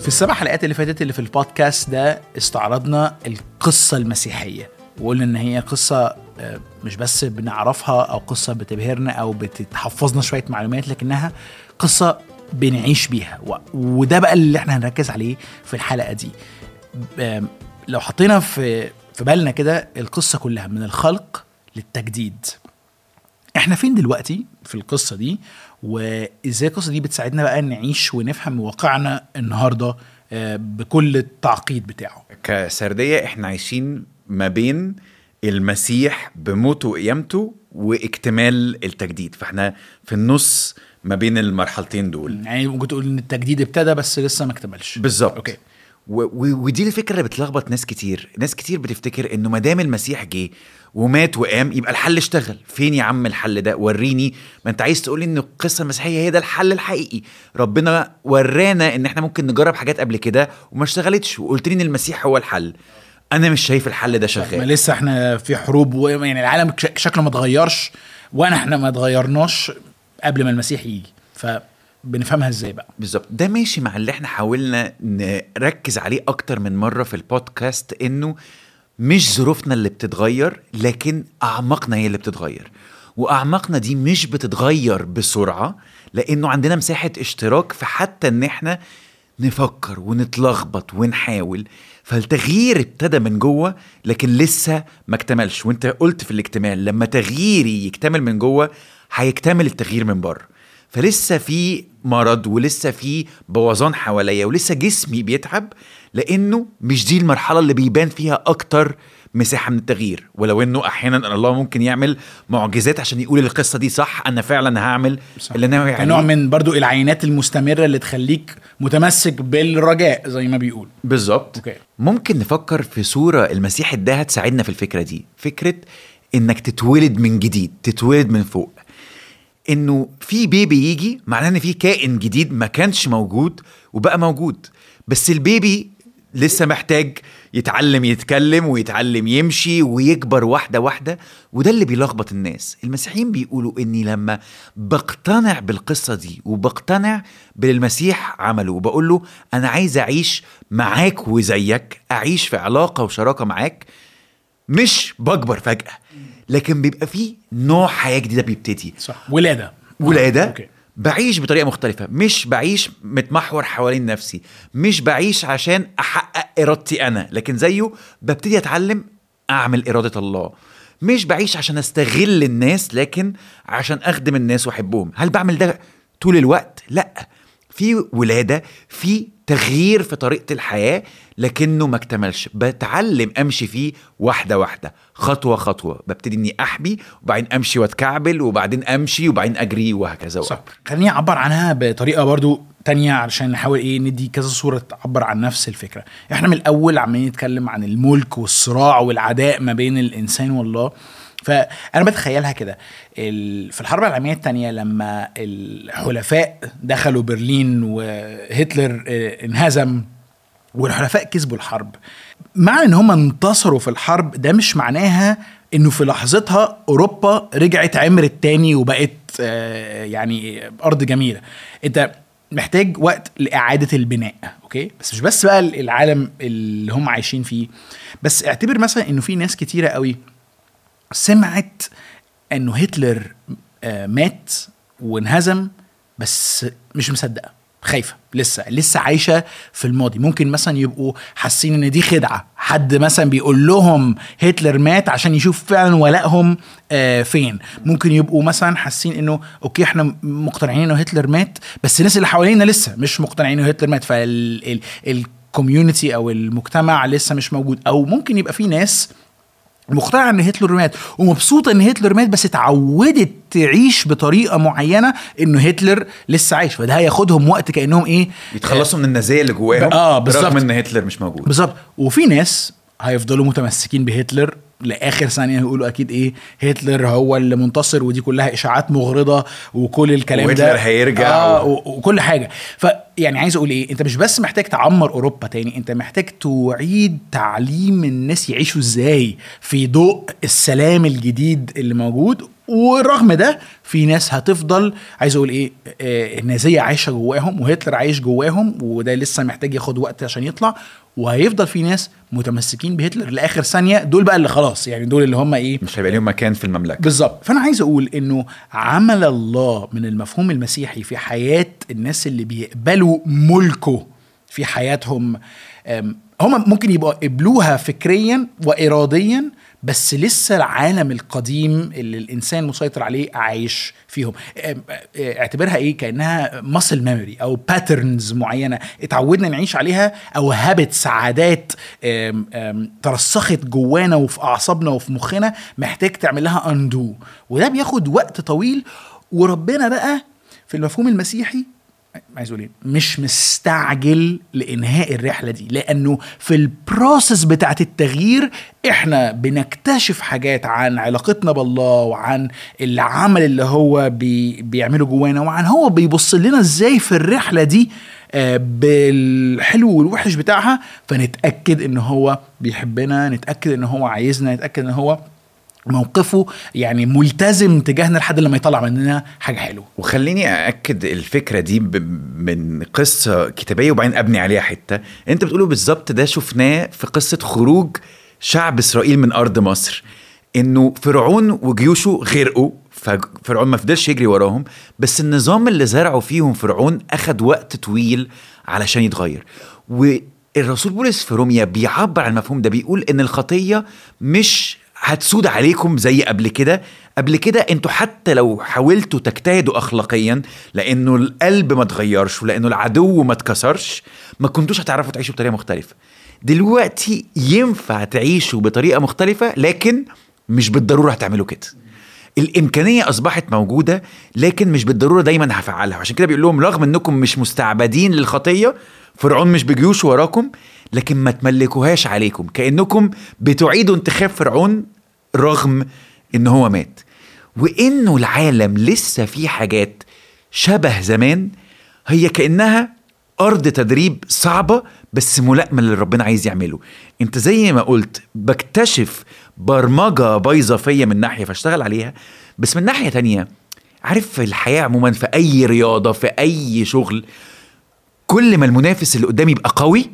في السبع حلقات اللي فاتت اللي في البودكاست ده استعرضنا القصة المسيحية. وقلنا إن هي قصة آه، مش بس بنعرفها أو قصة بتبهرنا أو بتحفظنا شوية معلومات لكنها قصة بنعيش بيها. وده بقى اللي إحنا هنركز عليه في الحلقة دي. لو حطينا في في بالنا كده القصة كلها من الخلق للتجديد. إحنا فين دلوقتي في القصة دي؟ وإزاي القصة دي بتساعدنا بقى نعيش ونفهم واقعنا النهارده آه، بكل التعقيد بتاعه. كسردية إحنا عايشين ما بين المسيح بموته وقيامته واكتمال التجديد. فإحنا في النص ما بين المرحلتين دول. يعني ممكن تقول إن التجديد ابتدى بس لسه ما اكتملش. بالظبط. أوكي. ودي الفكرة اللي بتلخبط ناس كتير. ناس كتير بتفتكر إنه ما دام المسيح جه ومات وقام يبقى الحل اشتغل. فين يا عم الحل ده؟ وريني. ما انت عايز تقولي إن القصة المسيحية هي ده الحل الحقيقي. ربنا ورانا إن إحنا ممكن نجرب حاجات قبل كده وما اشتغلتش وقلت لي إن المسيح هو الحل. أنا مش شايف الحل ده ما شغال لسه إحنا في حروب و- يعني العالم شكله ما اتغيرش وأنا إحنا ما اتغيرناش قبل ما المسيح يجي. فبنفهمها إزاي بقى؟ بالظبط. ده ماشي مع اللي إحنا حاولنا نركز عليه أكتر من مرة في البودكاست إنه مش ظروفنا اللي بتتغير لكن أعماقنا هي اللي بتتغير. وأعماقنا دي مش بتتغير بسرعة لأنه عندنا مساحة اشتراك في حتى إن إحنا نفكر ونتلخبط ونحاول فالتغيير ابتدى من جوه لكن لسه ما اكتملش. وأنت قلت في الاكتمال لما تغييري يكتمل من جوه هيكتمل التغيير من بره. فلسه في مرض ولسه في بوظان حواليا ولسه جسمي بيتعب لأنه مش دي المرحلة اللي بيبان فيها أكتر مساحة من التغيير. ولو إنه أحيانا الله ممكن يعمل معجزات عشان يقول القصة دي صح أنا فعلا هعمل صح. اللي ناوي كنوع عليه من برضو العينات المستمرة اللي تخليك متمسك بالرجاء زي ما بيقول. بالظبط. ممكن نفكر في صورة المسيح إداها تساعدنا في الفكرة دي. فكرة إنك تتولد من جديد تتولد من فوق. إنه في بيبي يجي معناه إن في كائن جديد ما كانش موجود وبقى موجود. بس البيبي لسه محتاج يتعلم يتكلم ويتعلم يمشي ويكبر واحدة واحدة وده اللي بيلخبط الناس. المسيحيين بيقولوا إني لما بقتنع بالقصة دي وبقتنع باللي المسيح عمله وبقول له أنا عايز أعيش معاك وزيك أعيش في علاقة وشراكة معاك مش بكبر فجأة لكن بيبقى فيه نوع حياة جديدة بيبتدي. صح. ولادة. ولادة. أوكي. بعيش بطريقة مختلفة. مش بعيش متمحور حوالين نفسي. مش بعيش عشان أحقق إرادتي أنا لكن زيه ببتدي أتعلم أعمل إرادة الله. مش بعيش عشان أستغل الناس لكن عشان أخدم الناس وأحبهم. هل بعمل ده طول الوقت؟ لأ. في ولادة في تغيير في طريقة الحياة لكنه ما اكتملش. بتعلم أمشي فيه واحدة واحدة خطوة خطوة. ببتدي إني أحبي وبعدين أمشي وأتكعبل وبعدين أمشي وبعدين أجري وهكذا صح. خليني أعبر عنها بطريقة برضو تانية علشان نحاول إيه ندي كذا صورة تعبر عن نفس الفكرة. إحنا من الأول عمالين نتكلم عن الملك والصراع والعداء ما بين الإنسان والله. فأنا بتخيلها كده في الحرب العالمية الثانية لما الحلفاء دخلوا برلين وهتلر آه، انهزم والحلفاء كسبوا الحرب. مع إن هم انتصروا في الحرب ده مش معناها إنه في لحظتها أوروبا رجعت عمرت تاني وبقت آه، يعني أرض جميلة. أنت محتاج وقت لإعادة البناء أوكي؟ بس مش بس بقى العالم اللي هم عايشين فيه. بس اعتبر مثلا إنه في ناس كتيرة قوي سمعت إنه هتلر آه، مات وانهزم بس مش مصدقة خايفة لسه لسه عايشة في الماضي. ممكن مثلا يبقوا حاسين إن دي خدعة. حد مثلا بيقول لهم هتلر مات عشان يشوف فعلا ولائهم آه فين. ممكن يبقوا مثلا حاسين إنه okay إحنا مقتنعين إنه هتلر مات بس الناس اللي حوالينا لسه مش مقتنعين إنه هتلر مات. فال ال community أو المجتمع لسه مش موجود. أو ممكن يبقى في ناس مقتنعة إن هتلر مات ومبسوطة إن هتلر مات بس اتعودت تعيش بطريقة معينة إنه هتلر لسه عايش فده هياخدهم وقت كأنهم إيه يتخلصوا من النزايا اللي جواهم آه، بالظبط. رغم إن هتلر مش موجود بالظبط وفي ناس هيفضلوا متمسكين بهتلر لآخر ثانية يقولوا أكيد إيه هتلر هو اللي منتصر ودي كلها إشاعات مغرضة وكل الكلام ده وهتلر هيرجع آه و-. وكل حاجة فيعني يعني عايز أقول إيه أنت مش بس محتاج تعمر أوروبا تاني أنت محتاج تعيد تعليم الناس يعيشوا إزاي في ضوء السلام الجديد اللي موجود. ورغم ده في ناس هتفضل عايز أقول إيه آه، النازية عايشة جواهم وهتلر عايش جواهم وده لسه محتاج ياخد وقت عشان يطلع. وهيفضل في ناس متمسكين بهتلر لآخر ثانية دول بقى اللي خلاص يعني دول اللي هم إيه مش هيبقى ليهم مكان في المملكة. بالظبط. فأنا عايز أقول إنه عمل الله من المفهوم المسيحي في حياة الناس اللي بيقبلوا ملكه في حياتهم. هم ممكن يبقوا قبلوها فكريا واراديا بس لسه العالم القديم اللي الإنسان مسيطر عليه عايش فيهم. أه، اعتبرها إيه؟ كأنها muscle memory أو patterns معينة اتعودنا نعيش عليها أو habits عادات أم، أم، ترسخت جوانا وفي أعصابنا وفي مخنا محتاج تعمل لها undo وده بياخد وقت طويل وربنا بقى في المفهوم المسيحي عايز أقول إيه؟ مش مستعجل لإنهاء الرحلة دي لأنه في ال process بتاعت التغيير إحنا بنكتشف حاجات عن علاقتنا بالله وعن العمل اللي هو بي بيعمله جوانا وعن هو بيبص لنا إزاي في الرحلة دي آه، بالحلو والوحش بتاعها فنتأكد إن هو بيحبنا نتأكد إن هو عايزنا نتأكد إن هو موقفه يعني ملتزم تجاهنا لحد لما يطلع مننا حاجة حلوة. وخليني أأكد الفكرة دي من قصة كتابية وبعدين أبني عليها حتة. أنت بتقوله بالظبط ده شفناه في قصة خروج شعب إسرائيل من أرض مصر إنه فرعون وجيوشه غرقوا ففرعون ما فضلش يجري وراهم بس النظام اللي زرعوا فيهم فرعون أخد وقت طويل علشان يتغير. والرسول بولس في روميا بيعبر عن المفهوم ده بيقول إن الخطية مش هتسود عليكم زي قبل كده. قبل كده أنتوا حتى لو حاولتوا تجتهدوا اخلاقيا لأنه القلب ما اتغيرش ولأنه العدو ما اتكسرش ما كنتوش هتعرفوا تعيشوا بطريقة مختلفة. دلوقتي ينفع تعيشوا بطريقة مختلفة لكن مش بالضرورة هتعملوا كده. الإمكانية أصبحت موجودة لكن مش بالضرورة دايما هفعلها. عشان كده بيقول لهم رغم إنكم مش مستعبدين للخطية فرعون مش بجيوش وراكم لكن ما تملكوهاش عليكم. كأنكم بتعيدوا انتخاب فرعون رغم إن هو مات. وإنه العالم لسه فيه حاجات شبه زمان. هي كأنها أرض تدريب صعبة بس ملائمة للي ربنا عايز يعمله. أنت زي ما قلت بكتشف برمجة بايظه فيا من ناحية فاشتغل عليها. بس من ناحية تانية عارف في الحياة عموما في أي رياضة في أي شغل كل ما المنافس اللي قدامي يبقى قوي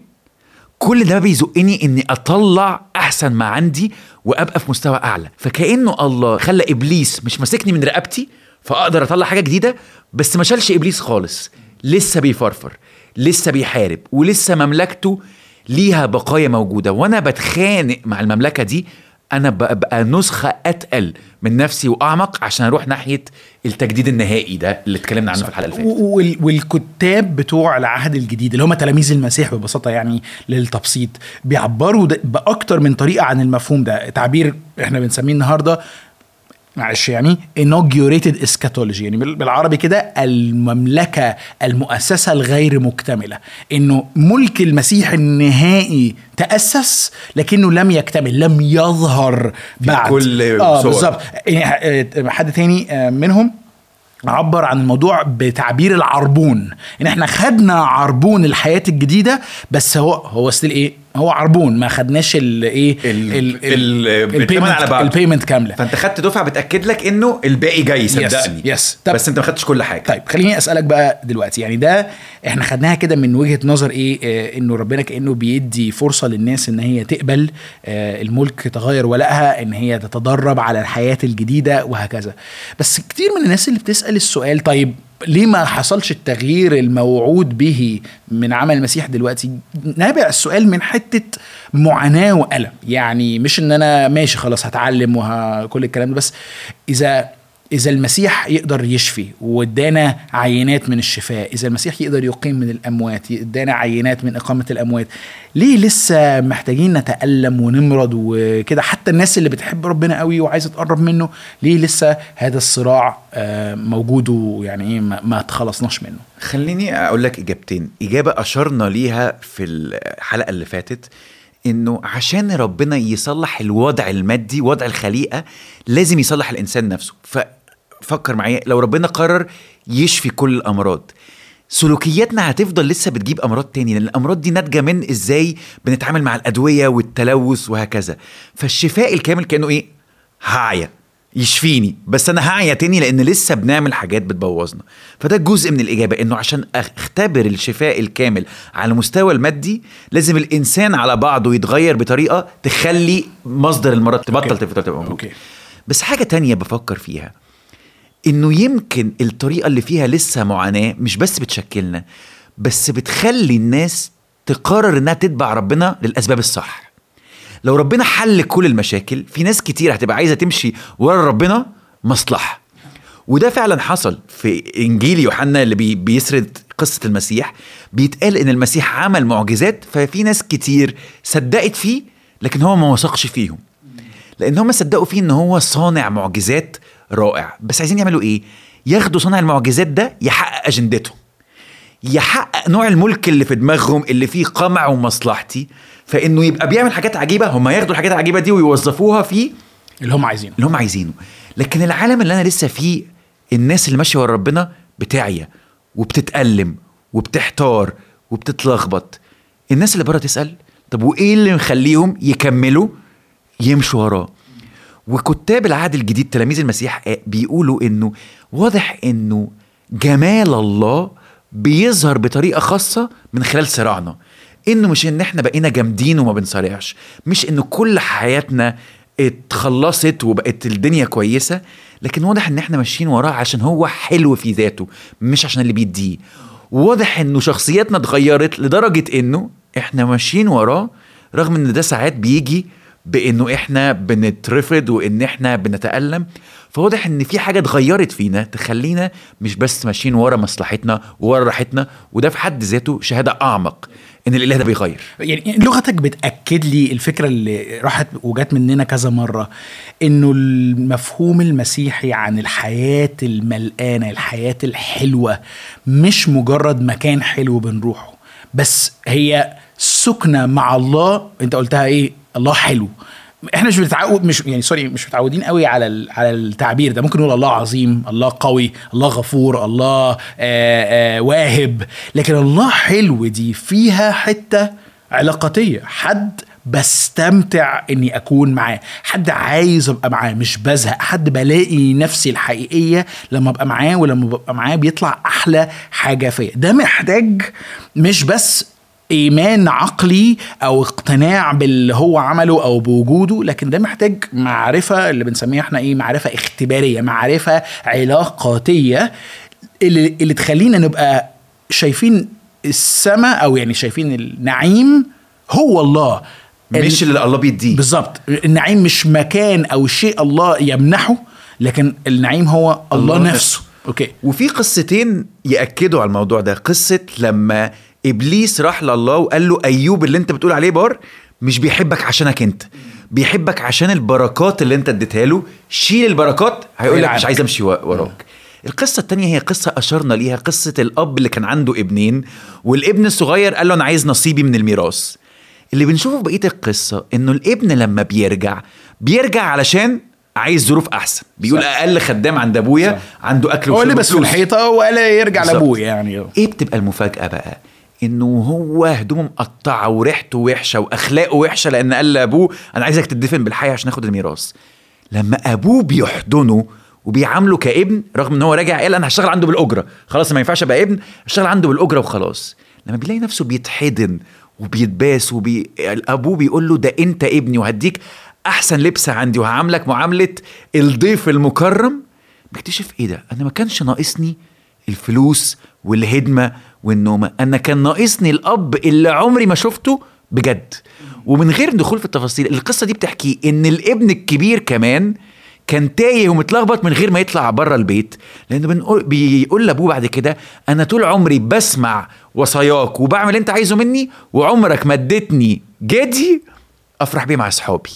كل ده بيزقني إني أطلع أحسن ما عندي وأبقى في مستوى أعلى. فكأنه الله خلى إبليس مش ماسكني من رقبتي فأقدر أطلع حاجة جديدة بس ما شالش إبليس خالص. لسه بيفرفر لسه بيحارب ولسه مملكته ليها بقايا موجودة. وأنا بتخانق مع المملكة دي أنا ببقى نسخة أتقل من نفسي وأعمق عشان أروح ناحية التجديد النهائي ده اللي اتكلمنا عنه في الحلقة اللي فاتت. وال- والكتاب بتوع العهد الجديد اللي هم تلاميذ المسيح ببساطة يعني للتبسيط بيعبروا بأكتر من طريقة عن المفهوم ده. تعبير إحنا بنسميه النهارده معلش يعني inaugurated eschatology يعني بال- بالعربي كده المملكة المؤسسة الغير مكتملة. إنه ملك المسيح النهائي تأسس لكنه لم يكتمل لم يظهر بعد. كل آه. بالظبط. يعني حد تاني آه، منهم عبر عن الموضوع بتعبير العربون. ان إحنا خدنا عربون الحياة الجديدة بس هو هو still إيه هو عربون ما خدناش الايه ال- ال- الثمن على بعضه. ال payment كاملة فأنت خدت دفعة بتأكد لك إنه الباقي جاي صدقني يس. طب- بس أنت ما خدتش كل حاجة طيب خليني أسألك بقى دلوقتي يعني ده إحنا خدناها كده من وجهة نظر إيه آه إنه ربنا كأنه بيدي فرصة للناس إن هي تقبل آه الملك تغير ولائها إن هي تتدرب على الحياة الجديدة وهكذا بس كتير من الناس اللي بتسأل السؤال طيب ليه ما حصلش التغيير الموعود به من عمل المسيح دلوقتي؟ نابع السؤال من حتة معاناة وألم. يعني مش إن أنا ماشي خلاص هتعلم وكل الكلام ده بس إذا إذا المسيح يقدر يشفي وإدانا عينات من الشفاء إذا المسيح يقدر يقيم من الأموات إدانا عينات من إقامة الأموات ليه لسه محتاجين نتألم ونمرض وكده؟ حتى الناس اللي بتحب ربنا قوي وعايزة تقرب منه ليه لسه هذا الصراع آه، موجود ويعني إيه ما تخلصناش منه؟ خليني أقول لك إجابتين. إجابة أشرنا ليها في الحلقة اللي فاتت إنه عشان ربنا يصلح الوضع المادي وضع الخليقة لازم يصلح الإنسان نفسه. ففكر معايا لو ربنا قرر يشفي كل الأمراض. سلوكياتنا هتفضل لسه بتجيب أمراض تاني لأن الأمراض دي ناتجة من إزاي بنتعامل مع الأدوية والتلوث وهكذا. فالشفاء الكامل كأنه إيه؟ هعيا يشفيني. بس أنا هعيا تاني لأن لسه بنعمل حاجات بتبوظنا. فده جزء من الإجابة إنه عشان أختبر الشفاء الكامل على المستوى المادي لازم الإنسان على بعضه يتغير بطريقة تخلي مصدر المرض تبطل تبقى موجود. بس حاجة تانية بفكر فيها. إنه يمكن الطريقة اللي فيها لسه معاناة مش بس بتشكلنا بس بتخلي الناس تقرر إنها تتبع ربنا للأسباب الصح. لو ربنا حل كل المشاكل في ناس كتير هتبقى عايزة تمشي ورا ربنا مصلحة. وده فعلا حصل في إنجيل يوحنا اللي بي بيسرد قصة المسيح بيتقال إن المسيح عمل معجزات ففي ناس كتير صدقت فيه لكن هو ما وثقش فيهم. لأن هم صدقوا فيه إن هو صانع معجزات رائع. بس عايزين يعملوا إيه؟ ياخدوا صانع المعجزات ده يحقق اجندتهم يحقق نوع الملك اللي في دماغهم اللي فيه قمع ومصلحتي. فإنه يبقى بيعمل حاجات عجيبة هم ياخدوا الحاجات العجيبة دي ويوظفوها في اللي هم عايزينه. اللي هم عايزينه. لكن العالم اللي أنا لسه فيه الناس اللي ماشية ورا ربنا بتعيا وبتتألم وبتحتار وبتتلخبط. الناس اللي بره تسأل طب وإيه اللي مخليهم يكملوا يمشوا وراه؟ وكتاب العهد الجديد تلاميذ المسيح بيقولوا إنه واضح إنه جمال الله بيظهر بطريقة خاصة من خلال صراعنا. إنه مش إن إحنا بقينا جامدين وما بنصارعش مش انه كل حياتنا اتخلصت وبقت الدنيا كويسة لكن واضح إن إحنا ماشيين وراه عشان هو حلو في ذاته مش عشان اللي بيديه. واضح إنه شخصياتنا اتغيرت لدرجة إنه إحنا ماشيين وراه رغم إن ده ساعات بيجي بانه إحنا بنترفض وان إحنا بنتألم. فواضح إن في حاجة اتغيرت فينا تخلينا مش بس ماشيين ورا مصلحتنا ورا راحتنا وده في حد ذاته شهادة أعمق إن الإله ده بيغير. يعني لغتك بتأكد لي الفكرة اللي راحت وجات مننا كذا مرة إنه المفهوم المسيحي عن الحياة الملقانه الحياة الحلوة مش مجرد مكان حلو بنروحه بس هي سكنة مع الله. أنت قلتها إيه؟ الله حلو. إحنا مش بنتعود مش يعني سوري مش متعودين قوي على على التعبير ده. ممكن نقول الله عظيم الله قوي الله غفور الله آآ آآ واهب. لكن الله حلو دي فيها حتة علاقاتية. حد بستمتع إني أكون معاه. حد عايز أبقى معاه مش بزهق. حد بلاقي نفسي الحقيقية لما أبقى معاه ولما ببقى معاه بيطلع أحلى حاجة فيا. ده محتاج مش بس إيمان عقلي أو اقتناع باللي هو عمله أو بوجوده لكن ده محتاج معرفة اللي بنسميها إحنا إيه معرفة اختبارية معرفة علاقاتية اللي, اللي تخلينا نبقى شايفين السماء أو يعني شايفين النعيم هو الله. مش اللي الله بيديه. بالظبط. النعيم مش مكان أو شيء الله يمنحه لكن النعيم هو الله, الله نفسه. Okay. وفي قصتين يأكدوا على الموضوع ده. قصة لما إبليس راح لله وقال له أيوب اللي أنت بتقول عليه بار مش بيحبك عشانك أنت بيحبك عشان البركات اللي أنت اديتها له شيل البركات هيقول لك. مش عايز أمشي وراك القصة التانية هي قصة أشرنا ليها قصة الأب اللي كان عنده ابنين والابن الصغير قال له أنا عايز نصيبي من الميراث اللي بنشوفه في بقية القصة إنه الابن لما بيرجع بيرجع علشان عايز ظروف أحسن بيقول صح. أقل خدام عند أبويا عنده أكل هو لبس في. الحيطة وقال يرجع. لابوه يعني إيه بتبقى المفاجأة بقى؟ إنه هو هدومه مقطعة وريحته وحشة وأخلاقه وحشة لأن قال لأبوه أنا عايزك تدفن بالحي عشان اخد الميراث. لما أبوه بيحضنه وبيعامله كابن رغم إن هو راجع قال أنا هشتغل عنده بالأجرة. خلاص ما ينفعش أبقى ابن اشتغل عنده بالأجرة وخلاص. لما بيلاقي نفسه بيتحضن وبيتباس وبي... أبوه بيقول له ده أنت ابني وهديك أحسن لبس عندي وهعاملك معاملة الضيف المكرم. بيكتشف إيه ده؟ أنا ما كانش ناقصني الفلوس والهدمة والنومه أنا كان ناقصني الأب اللي عمري ما شفته بجد. ومن غير دخول في التفاصيل القصة دي بتحكي إن الابن الكبير كمان كان تايه ومتلخبط من غير ما يطلع بره البيت. لأنه بنقول بيقول لأبوه بعد كده أنا طول عمري بسمع وصاياك وبعمل اللي أنت عايزه مني وعمرك ما اديتني جدي أفرح بيه مع أصحابي.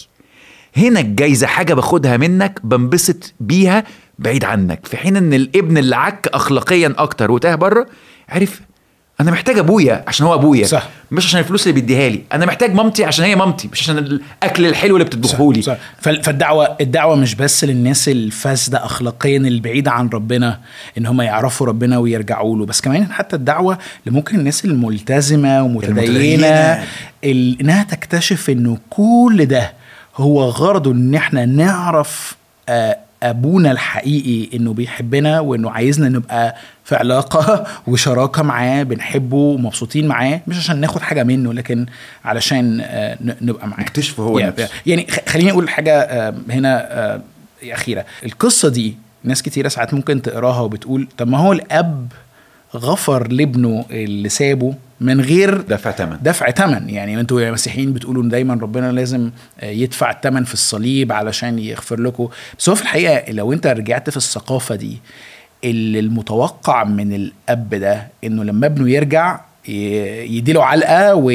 هنا الجايزة حاجة باخدها منك بنبسط بيها بعيد عنك في حين إن الابن اللي عك اخلاقيا أكتر وتاه بره عرف أنا محتاج أبويا عشان هو أبويا صح. مش عشان الفلوس اللي بيديها لي أنا محتاج مامتي عشان هي مامتي مش عشان الأكل الحلو اللي بتطبخه لي صح. فال- فالدعوة الدعوة مش بس للناس الفاسدة اخلاقيا البعيدة عن ربنا إن هم يعرفوا ربنا ويرجعوا له بس كمان حتى الدعوة لممكن الناس الملتزمة ومتدينة إنها تكتشف إنه كل ده هو غرضه إن إحنا نعرف آه، أبونا الحقيقي إنه بيحبنا وإنه عايزنا نبقى في علاقة وشراكة معاه بنحبه ومبسوطين معاه مش عشان ناخد حاجة منه لكن علشان آه، نبقى معاه. نكتشفه هو. يعني خ- خليني أقول حاجة آه، هنا آه، أخيرة. القصة دي ناس كتيرة ساعات ممكن تقراها وبتقول طب ما هو الأب غفر لابنه اللي سابه من غير دفع ثمن دفع ثمن يعني أنتوا يا مسيحيين بتقولوا إن دايما ربنا لازم يدفع الثمن في الصليب علشان يغفر لكم. بس هو في الحقيقة لو انت رجعت في الثقافة دي اللي المتوقع من الأب ده إنه لما ابنه يرجع يديله علقة و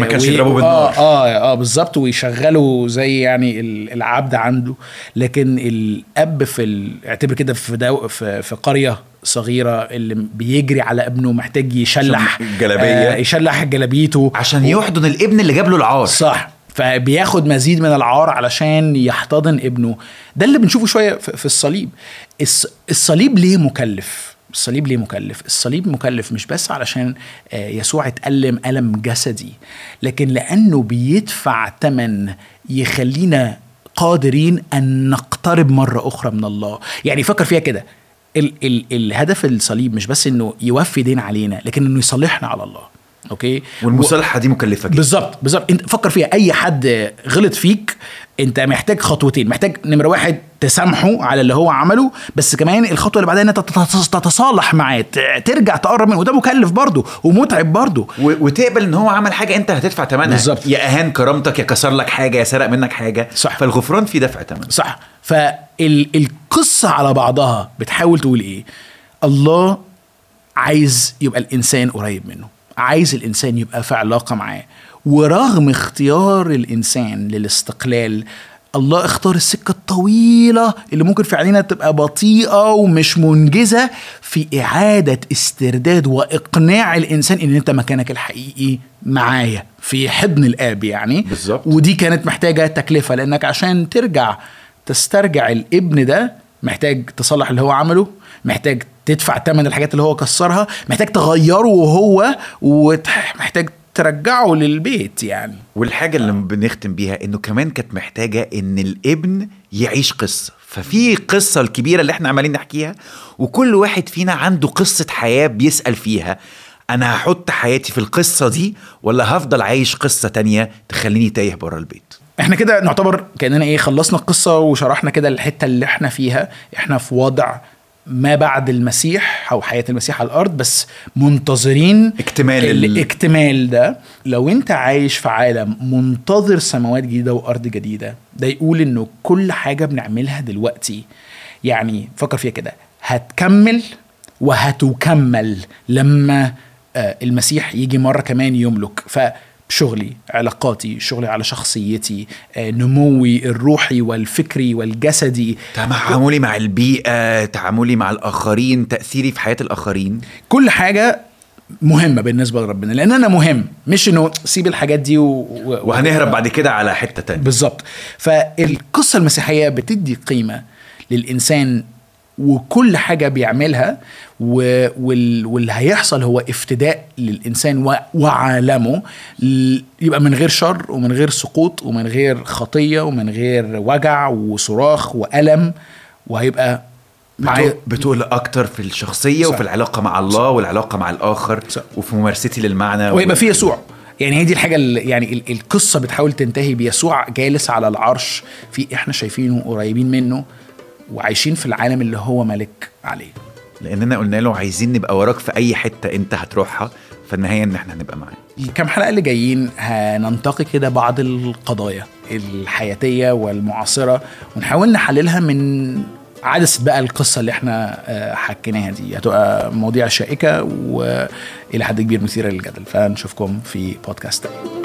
ما كانش و- يضربه بالنار. آه آه آه بالظبط ويشغله زي يعني ال- العبد عنده. لكن الأب في ال... اعتبر كده في دو... في في قرية صغيرة اللي بيجري على ابنه محتاج يشلح الجلابية. آه يشلح جلابيته. عشان يحضن الابن اللي جاب له العار. صح. فبياخد مزيد من العار علشان يحتضن ابنه. ده اللي بنشوفه شوية في في الصليب. الص- الصليب ليه مكلف؟ الصليب ليه مكلف؟ الصليب مكلف مش بس علشان آه، يسوع اتألم ألم جسدي لكن لأنه بيدفع ثمن يخلينا قادرين أن نقترب مرة أخرى من الله. يعني فكر فيها كده ال ال الهدف الصليب مش بس إنه يوفي دين علينا لكن إنه يصالحنا على الله. أوكي؟ والمصالحة دي مكلفة جدا. بالظبط بالظبط. إنت فكر فيها أي حد غلط فيك انت محتاج خطوتين محتاج نمرة واحد تسامحه على اللي هو عمله بس كمان الخطوة اللي بعدها ان انت تت- تتصالح معاه ترجع تقرب منه وده مكلف برضه ومتعب برضه. وتقبل إن هو عمل حاجة أنت هتدفع ثمنها بالظبط. يا أهان كرامتك يا كسر لك حاجة يا سرق منك حاجة. صح. فالغفران فيه دفع ثمن صح. فالقصة على بعضها بتحاول تقول إيه؟ الله عايز يبقى الإنسان قريب منه عايز الإنسان يبقى في علاقة معاه. ورغم اختيار الإنسان للاستقلال الله اختار السكة الطويلة اللي ممكن في عينينا تبقى بطيئة ومش منجزة في إعادة استرداد وإقناع الإنسان إن أنت مكانك الحقيقي معايا في حضن الآب يعني بالظبط. ودي كانت محتاجة تكلفة لأنك عشان ترجع تسترجع الإبن ده محتاج تصلح اللي هو عمله محتاج تدفع ثمن الحاجات اللي هو كسرها محتاج تغيره وهو ومحتاج ترجعه للبيت يعني. والحاجة اللي بنختم بيها إنه كمان كانت محتاجة إن الابن يعيش قصة. ففي قصة الكبيرة اللي إحنا عمالين نحكيها وكل واحد فينا عنده قصة حياة بيسأل فيها. أنا هحط حياتي في القصة دي ولا هفضل عايش قصة تانية تخليني تايه بره البيت؟ إحنا كده نعتبر كأننا إيه خلصنا القصة وشرحنا كده الحتة اللي إحنا فيها. إحنا في وضع ما بعد المسيح أو حياة المسيح على الأرض بس منتظرين اكتمال ال- الاكتمال ده. لو أنت عايش في عالم منتظر سماوات جديدة وأرض جديدة ده يقول إنه كل حاجة بنعملها دلوقتي. يعني فكر فيها كده. هتكمل وهتكمل لما آه، المسيح يجي مرة كمان يملك. فشغلي علاقاتي شغلي على شخصيتي آه، نموي الروحي والفكري والجسدي. تعاملي مع البيئة تعاملي مع الآخرين تأثيري في حياة الآخرين. كل حاجة مهمة بالنسبة لربنا لأن أنا مهم مش إنه سيب الحاجات دي و... و... وهنهرب بعد كده على حتة تانية. بالظبط. فالقصة المسيحية بتدي قيمة للإنسان وكل حاجة بيعملها. واللي هيحصل هو افتداء للإنسان. وعالمه يبقى من غير شر ومن غير سقوط ومن غير خطية ومن غير وجع وصراخ وألم وهيبقى بتقول- أكتر في الشخصية صح. وفي العلاقة مع الله والعلاقة مع الآخر صح. وفي ممارستي للمعنى ويبقى في يسوع يعني هي دي الحاجة اللي يعني ال- القصة بتحاول تنتهي بيسوع جالس على العرش في إحنا شايفينه قريبين منه وعايشين في العالم اللي هو ملك عليه لأننا قلنا له عايزين نبقى وراك في أي حتة أنت هتروحها فالنهايه إن إحنا هنبقى معاه. الكام حلقة اللي جايين هننتقي كده بعض القضايا الحياتية والمعاصرة ونحاول نحللها من عدسة بقى القصة اللي إحنا آه، حكيناها دي. هتبقى مواضيع شائكة وإلى حد كبير مثيرة للجدل. فنشوفكم في بودكاست تاني.